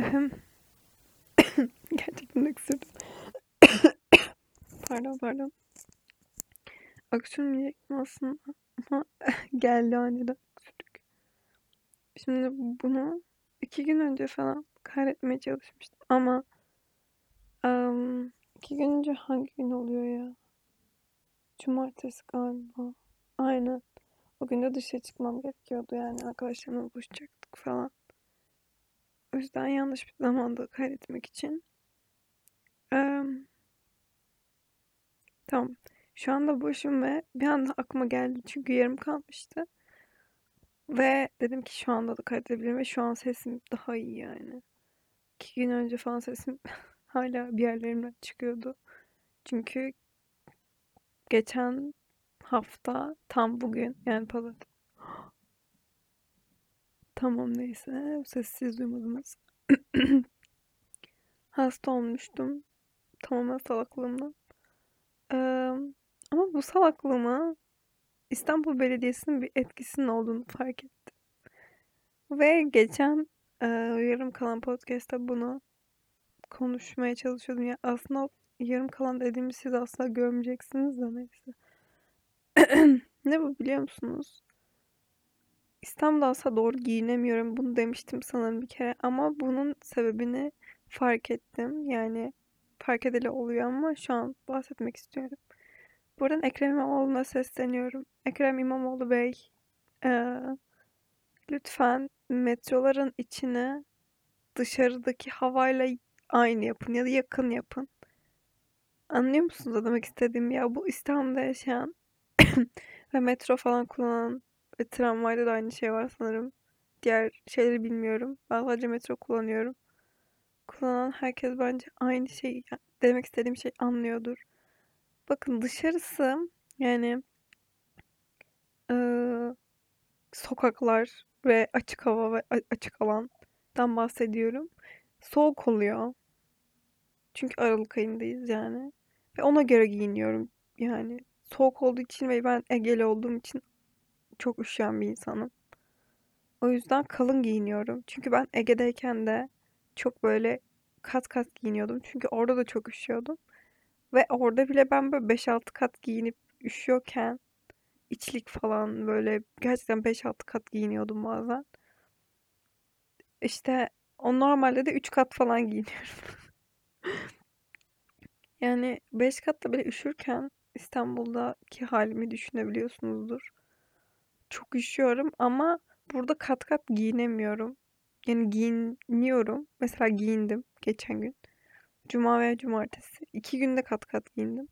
Gerçekten öksürdüm. pardon pardon. Öksürmeyecektim aslında ama geldi aniden öksürük. Şimdi bunu iki gün önce falan kaydetmeye çalışmıştım ama um, iki gün önce hangi gün oluyor ya? Cumartesi galiba. Aynen. O gün de dışarı çıkmam gerekiyordu yani arkadaşlarımla buluşacaktık falan. O yüzden yanlış bir zamanda kaydetmek için. Ee, tamam. Şu anda boşum ve bir anda aklıma geldi çünkü yarım kalmıştı. Ve dedim ki şu anda da kaydedebilirim ve şu an sesim daha iyi yani. İki gün önce falan sesim hala bir yerlerimden çıkıyordu. Çünkü geçen hafta tam bugün yani pazartesi. Tamam neyse sessiz duymadınız. Hasta olmuştum. Tamamen salaklığımdan. Ee, ama bu salaklığıma İstanbul Belediyesi'nin bir etkisinin olduğunu fark ettim. Ve geçen e, yarım kalan podcast'ta bunu konuşmaya çalışıyordum. Ya aslında yarım kalan dediğimi siz asla görmeyeceksiniz de neyse. ne bu biliyor musunuz? İstanbul'da asla doğru giyinemiyorum. Bunu demiştim sanırım bir kere. Ama bunun sebebini fark ettim. Yani fark edeli oluyor ama şu an bahsetmek istiyorum. Buradan Ekrem İmamoğlu'na sesleniyorum. Ekrem İmamoğlu Bey, ee, lütfen metroların içine dışarıdaki havayla aynı yapın ya da yakın yapın. Anlıyor musunuz ne demek istediğim ya? Bu İstanbul'da yaşayan ve metro falan kullanan ve tramvayda da aynı şey var sanırım. Diğer şeyleri bilmiyorum. Ben sadece metro kullanıyorum. Kullanan herkes bence aynı şey demek istediğim şey anlıyordur. Bakın dışarısı yani e, sokaklar ve açık hava ve açık alandan bahsediyorum. Soğuk oluyor. Çünkü Aralık ayındayız yani. Ve ona göre giyiniyorum. Yani soğuk olduğu için ve ben Egeli olduğum için çok üşüyen bir insanım. O yüzden kalın giyiniyorum. Çünkü ben Ege'deyken de çok böyle kat kat giyiniyordum. Çünkü orada da çok üşüyordum. Ve orada bile ben böyle 5-6 kat giyinip üşüyorken içlik falan böyle gerçekten 5-6 kat giyiniyordum bazen. İşte o normalde de 3 kat falan giyiniyorum. yani 5 katta bile üşürken İstanbul'daki halimi düşünebiliyorsunuzdur. Çok üşüyorum ama burada kat kat giyinemiyorum. Yani giyiniyorum. Mesela giyindim geçen gün. Cuma ve cumartesi. İki günde kat kat giyindim.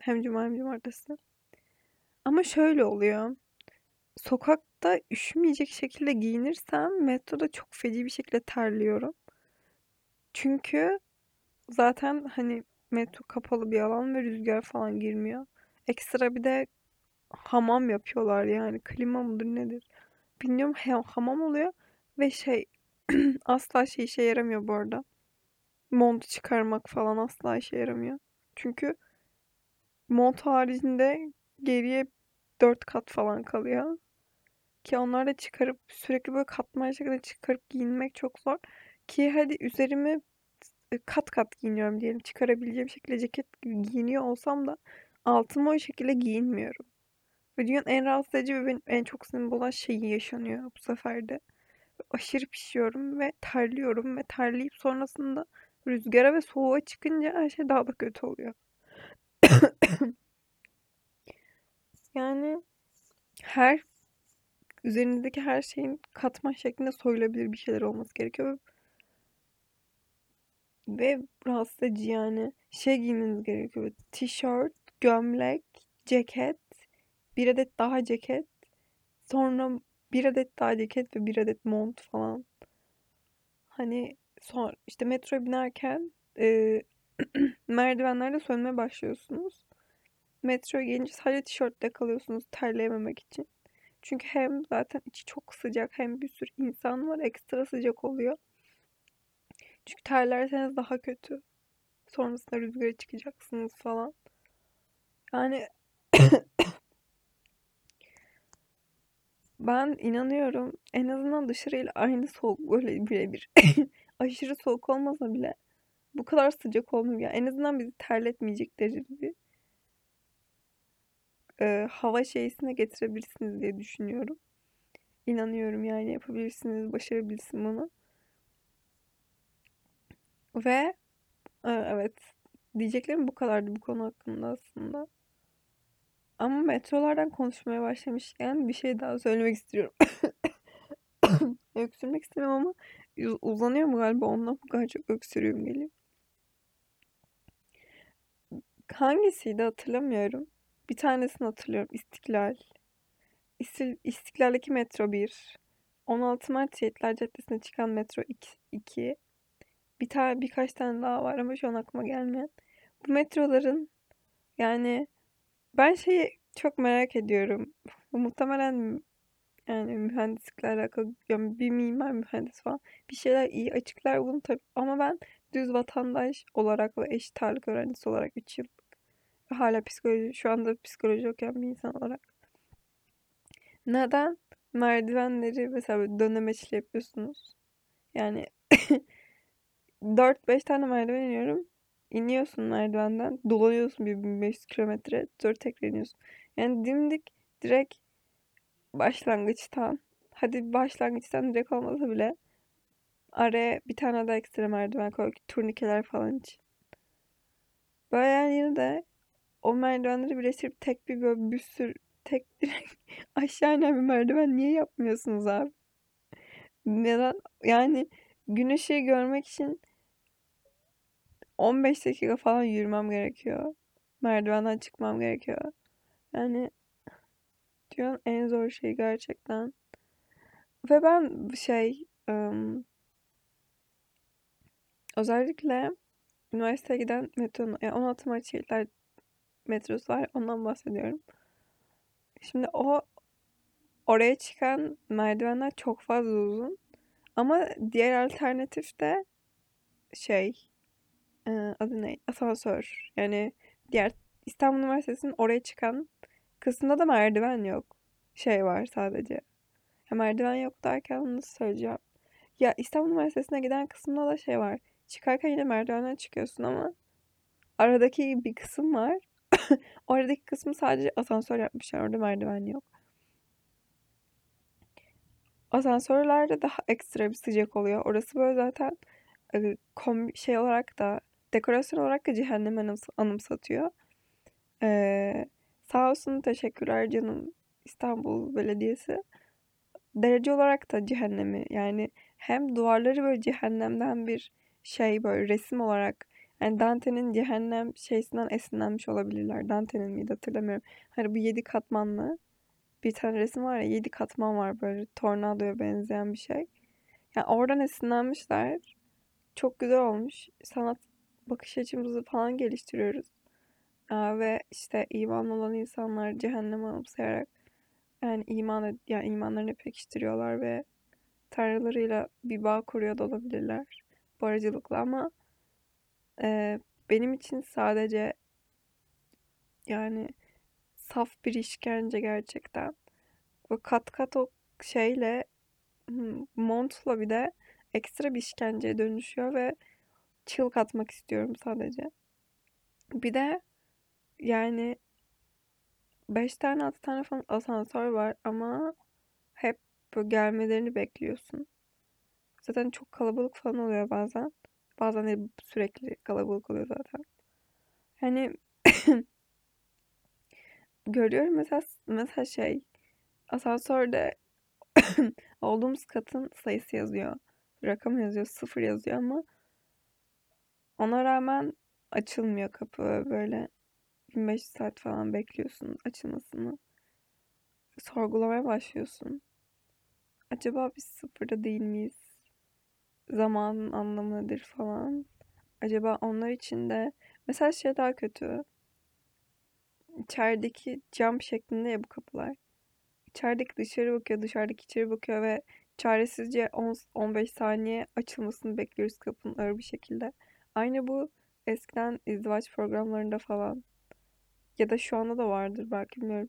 Hem cuma hem cumartesi. Ama şöyle oluyor. Sokakta üşümeyecek şekilde giyinirsem metroda çok feci bir şekilde terliyorum. Çünkü zaten hani metro kapalı bir alan ve rüzgar falan girmiyor. Ekstra bir de hamam yapıyorlar yani. Klima mıdır nedir? Bilmiyorum hamam oluyor ve şey asla şey işe yaramıyor bu arada. Mont çıkarmak falan asla işe yaramıyor. Çünkü mont haricinde geriye dört kat falan kalıyor. Ki onları da çıkarıp sürekli böyle katman şekilde çıkarıp giyinmek çok zor. Ki hadi üzerime e, kat kat giyiniyorum diyelim. Çıkarabileceğim şekilde ceket giyiniyor olsam da altıma o şekilde giyinmiyorum. Ve dünyanın en rahatsız edici ve benim en çok sinir olan şeyi yaşanıyor bu sefer de. Aşırı pişiyorum ve terliyorum ve terleyip sonrasında rüzgara ve soğuğa çıkınca her şey daha da kötü oluyor. yani her üzerinizdeki her şeyin katman şeklinde soyulabilir bir şeyler olması gerekiyor. Ve rahatsız edici yani. Şey giymeniz gerekiyor. Tişört, gömlek, ceket, bir adet daha ceket, sonra bir adet daha ceket ve bir adet mont falan. Hani sonra işte metroya binerken e, merdivenlerde sönmeye başlıyorsunuz. Metroya gelince sadece tişörtle kalıyorsunuz terleyememek için. Çünkü hem zaten içi çok sıcak hem bir sürü insan var ekstra sıcak oluyor. Çünkü terlerseniz daha kötü. Sonrasında rüzgara çıkacaksınız falan. Yani ben inanıyorum en azından dışarıyla aynı soğuk böyle birebir aşırı soğuk olmasa bile bu kadar sıcak olmuyor. Yani en azından bizi terletmeyecek derecede bir e, hava şeysine getirebilirsiniz diye düşünüyorum. İnanıyorum yani yapabilirsiniz, başarabilirsin bunu. Ve e, evet diyeceklerim bu kadardı bu konu hakkında aslında. Ama metrolardan konuşmaya başlamışken bir şey daha söylemek istiyorum. Öksürmek istemiyorum ama uzanıyor mu galiba ondan bu kadar çok öksürüyorum geliyor. Hangisiydi hatırlamıyorum. Bir tanesini hatırlıyorum. İstiklal. İstiklal'deki metro 1. 16 Mart Şehitler Caddesi'ne çıkan metro 2. Bir tane birkaç tane daha var ama şu an aklıma gelmeyen. Bu metroların yani ben şeyi çok merak ediyorum. Muhtemelen yani mühendislikle alakalı yani bir mimar mühendis falan bir şeyler iyi açıklar bunu tabii ama ben düz vatandaş olarak ve eşit ağırlık öğrencisi olarak 3 yıl hala psikoloji şu anda psikoloji okuyan bir insan olarak neden merdivenleri mesela dönemeçli yapıyorsunuz? Yani 4-5 tane merdiven iniyorum. İniyorsun merdivenden. Dolanıyorsun bir 1500 kilometre. Sonra tekrar iniyorsun. Yani dimdik direkt başlangıçtan. Hadi başlangıçtan direkt olmasa bile araya bir tane daha ekstra merdiven koy. Turnikeler falan için. Böyle yani yine de o merdivenleri birleştirip tek bir böyle bir sürü tek direkt aşağı inen bir merdiven niye yapmıyorsunuz abi? Neden? Yani güneşi görmek için 15 dakika falan yürümem gerekiyor. Merdivenden çıkmam gerekiyor. Yani dünyanın en zor şeyi gerçekten. Ve ben şey ım, özellikle üniversiteye giden metronun yani 16 Mart şehirler metrosu var. Ondan bahsediyorum. Şimdi o oraya çıkan merdivenler çok fazla uzun. Ama diğer alternatif de şey adı ne? Asansör. Yani diğer İstanbul Üniversitesi'nin oraya çıkan kısmında da merdiven yok. Şey var sadece. Ya merdiven yok derken nasıl söyleyeceğim? Ya İstanbul Üniversitesi'ne giden kısımda da şey var. Çıkarken yine merdivenden çıkıyorsun ama aradaki bir kısım var. Oradaki kısmı sadece asansör yapmışlar. Orada merdiven yok. Asansörlerde daha ekstra bir sıcak oluyor. Orası böyle zaten şey olarak da dekorasyon olarak da cehennemi anımsatıyor. Ee, sağ olsun teşekkürler canım İstanbul Belediyesi. Derece olarak da cehennemi yani hem duvarları böyle cehennemden bir şey böyle resim olarak yani Dante'nin cehennem şeysinden esinlenmiş olabilirler. Dante'nin miydi hatırlamıyorum. Hani bu yedi katmanlı bir tane resim var ya yedi katman var böyle tornadoya benzeyen bir şey. Yani oradan esinlenmişler. Çok güzel olmuş. Sanat bakış açımızı falan geliştiriyoruz. Aa, ve işte iman olan insanlar cehennem anımsayarak yani iman yani imanlarını pekiştiriyorlar ve tanrılarıyla bir bağ kuruyor da olabilirler bu aracılıkla ama e, benim için sadece yani saf bir işkence gerçekten. Ve kat kat o şeyle montla bir de ekstra bir işkenceye dönüşüyor ve çığlık atmak istiyorum sadece. Bir de yani 5 tane 6 tane falan asansör var ama hep böyle gelmelerini bekliyorsun. Zaten çok kalabalık falan oluyor bazen. Bazen de sürekli kalabalık oluyor zaten. Yani görüyorum mesela mesela şey asansörde olduğumuz katın sayısı yazıyor. Rakam yazıyor, sıfır yazıyor ama ona rağmen açılmıyor kapı böyle 25 saat falan bekliyorsun açılmasını. Sorgulamaya başlıyorsun. Acaba biz sıfırda değil miyiz? Zamanın anlamı nedir falan. Acaba onlar için de mesela şey daha kötü. İçerideki cam şeklinde ya bu kapılar. İçerideki dışarı bakıyor, dışarıdaki içeri bakıyor ve çaresizce 10-15 saniye açılmasını bekliyoruz kapının ağır bir şekilde. Aynı bu eskiden izdivaç programlarında falan ya da şu anda da vardır belki bilmiyorum.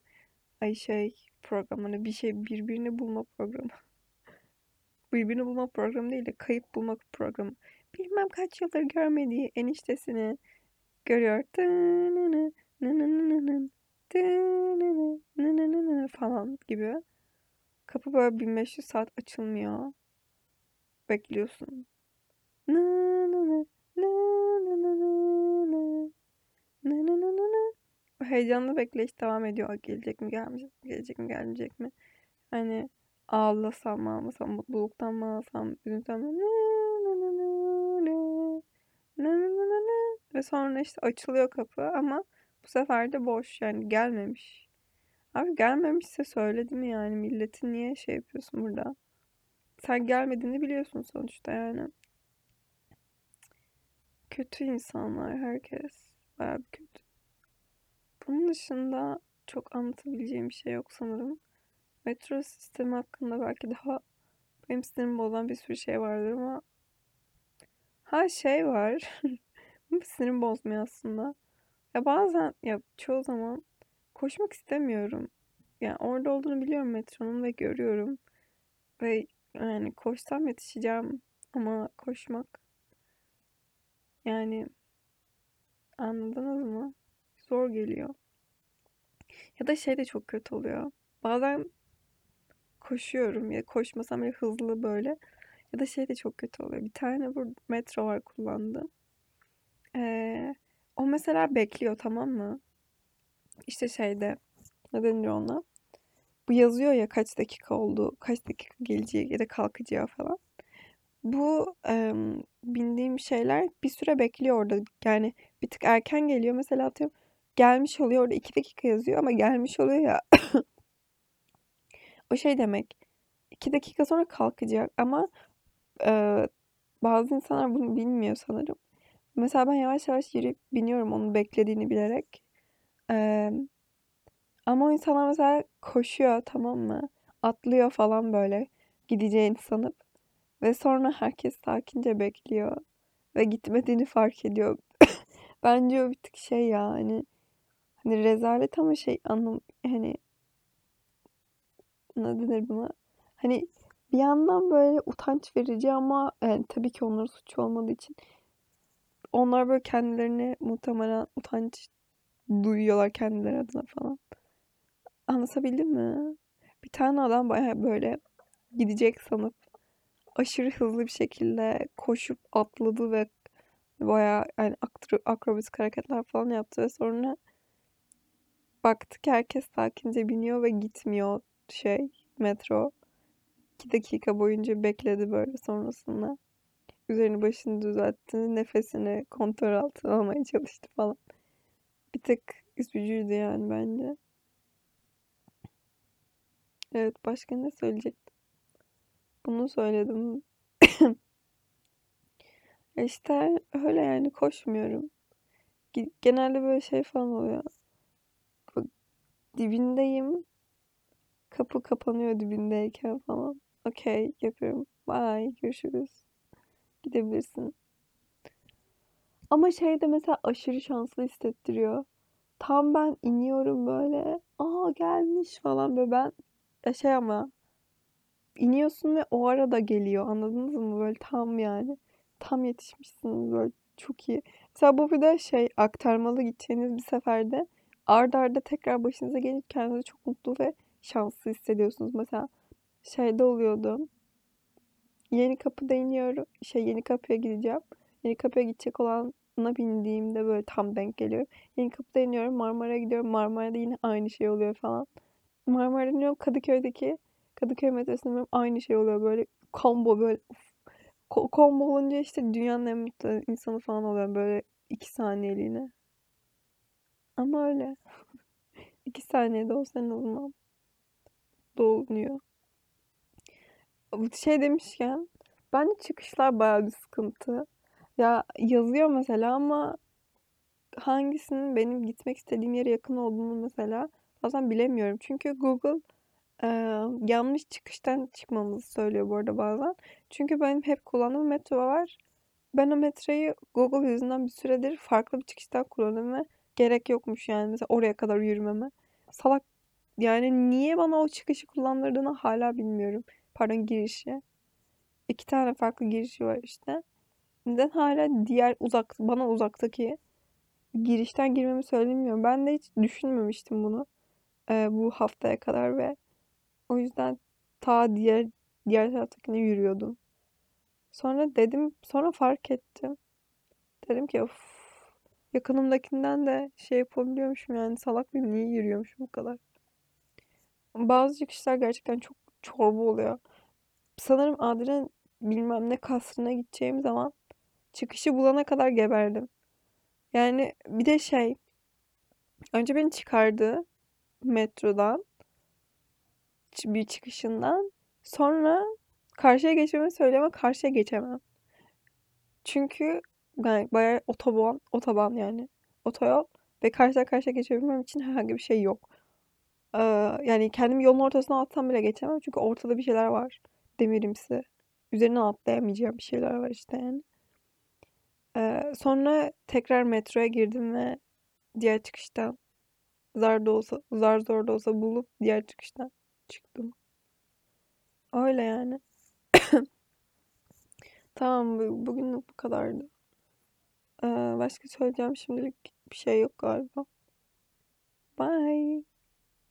Ay şey programları bir şey birbirini bulma programı. birbirini bulma programı değil de kayıp bulmak programı. Bilmem kaç yıldır görmediği eniştesini görüyor. Falan gibi. Kapı böyle 1500 saat açılmıyor. Bekliyorsun. Heyecanlı bekleyiş devam ediyor. Gelecek mi gelmeyecek mi gelecek mi gelmeyecek mi? Hani ağlasam mı ağlasam mutluluktan mı ağlasam üzüntüden mi? Ve sonra işte açılıyor kapı ama bu sefer de boş yani gelmemiş. Abi gelmemişse söyledim yani milleti niye şey yapıyorsun burada? Sen gelmediğini biliyorsun sonuçta yani. Kötü insanlar herkes. Bayağı kötü. Bunun dışında çok anlatabileceğim bir şey yok sanırım. Metro sistemi hakkında belki daha benim sinirimi bozan bir sürü şey vardır ama ha şey var. Bu sinirimi bozmuyor aslında. Ya bazen ya çoğu zaman koşmak istemiyorum. Yani orada olduğunu biliyorum metronun ve görüyorum. Ve yani koşsam yetişeceğim ama koşmak yani anladınız mı? Zor geliyor. Ya da şey de çok kötü oluyor. Bazen koşuyorum ya koşmasam ya hızlı böyle. Ya da şey de çok kötü oluyor. Bir tane bu metro var kullandım. Ee, o mesela bekliyor tamam mı? İşte şeyde ne denir ona? Bu yazıyor ya kaç dakika oldu, kaç dakika geleceği ya da kalkacağı falan. Bu e, bindiğim şeyler bir süre bekliyor orada. Yani bir tık erken geliyor. Mesela atıyorum gelmiş oluyor orada iki dakika yazıyor ama gelmiş oluyor ya. o şey demek. iki dakika sonra kalkacak ama e, bazı insanlar bunu bilmiyor sanırım. Mesela ben yavaş yavaş yürüyüp biniyorum onu beklediğini bilerek. Ee, ama o insanlar mesela koşuyor tamam mı? Atlıyor falan böyle gideceğini sanıp. Ve sonra herkes sakince bekliyor. Ve gitmediğini fark ediyor. Bence o bir tık şey ya hani hani rezalet ama şey anlam hani ne denir buna? Hani bir yandan böyle utanç verici ama yani tabii ki onların suçu olmadığı için onlar böyle kendilerini muhtemelen utanç duyuyorlar kendileri adına falan. Anlatabildim mi? Bir tane adam baya böyle gidecek sanıp aşırı hızlı bir şekilde koşup atladı ve baya yani akrobatik hareketler falan yaptı ve sonra baktık herkes sakince biniyor ve gitmiyor şey metro. 2 dakika boyunca bekledi böyle sonrasında. Üzerini başını düzeltti. Nefesini kontrol altına almaya çalıştı falan. Bir tık üzücüydü yani bence. Evet başka ne söyleyecektim? Bunu söyledim. İşte öyle yani koşmuyorum. Genelde böyle şey falan oluyor. Dibindeyim. Kapı kapanıyor dibindeyken falan. Okey yapıyorum. Bye görüşürüz gidebilirsin. Ama şey de mesela aşırı şanslı hissettiriyor. Tam ben iniyorum böyle. Aa gelmiş falan böyle ben ya şey ama iniyorsun ve o arada geliyor. Anladınız mı? Böyle tam yani. Tam yetişmişsiniz böyle çok iyi. Mesela bu bir de şey aktarmalı gideceğiniz bir seferde ard arda tekrar başınıza gelip kendinizi çok mutlu ve şanslı hissediyorsunuz. Mesela şeyde oluyordu. Yeni kapıda iniyorum. Şey yeni kapıya gideceğim. Yeni kapıya gidecek olana bindiğimde böyle tam denk geliyor. Yeni kapıda iniyorum. Marmara'ya gidiyorum. Marmara'da yine aynı şey oluyor falan. Marmara'da iniyorum. Kadıköy'deki Kadıköy iniyorum. Aynı şey oluyor. Böyle combo böyle combo olunca işte dünyanın en mutlu insanı falan oluyor. Böyle iki saniyeliğine. Ama öyle. iki saniyede olsa en azından dolunuyor şey demişken bence çıkışlar bayağı bir sıkıntı. Ya yazıyor mesela ama hangisinin benim gitmek istediğim yere yakın olduğunu mesela bazen bilemiyorum. Çünkü Google e, yanlış çıkıştan çıkmamızı söylüyor bu arada bazen. Çünkü benim hep kullandığım metro var. Ben o metroyu Google yüzünden bir süredir farklı bir çıkıştan kullanıyorum ve gerek yokmuş yani mesela oraya kadar yürümeme. Salak yani niye bana o çıkışı kullandırdığını hala bilmiyorum. Pardon girişi. iki tane farklı girişi var işte. Neden hala diğer uzak bana uzaktaki girişten girmemi söylemiyor. Ben de hiç düşünmemiştim bunu e, bu haftaya kadar ve o yüzden ta diğer diğer taraftakine yürüyordum. Sonra dedim, sonra fark ettim. Dedim ki of yakınımdakinden de şey yapabiliyormuşum yani salak mıyım niye yürüyormuşum bu kadar. Bazı çıkışlar gerçekten çok çorba oluyor. Sanırım Adil'in bilmem ne kasrına gideceğim zaman çıkışı bulana kadar geberdim. Yani bir de şey önce beni çıkardı metrodan bir çıkışından sonra karşıya geçmemi ama karşıya geçemem. Çünkü yani bayağı otoban, otoban yani otoyol ve karşıya karşıya geçebilmem için herhangi bir şey yok. Ee, yani kendimi yolun ortasına atsam bile geçemem çünkü ortada bir şeyler var. Demirimsi. Üzerinden atlayamayacağım bir şeyler var işte yani. Ee, sonra tekrar metroya girdim ve diğer çıkıştan zar da olsa, zar zor da olsa bulup diğer çıkıştan çıktım. Öyle yani. Tamam bu- bugünlük bu kadardı. Ee, başka söyleyeceğim şimdilik bir şey yok galiba. Bye.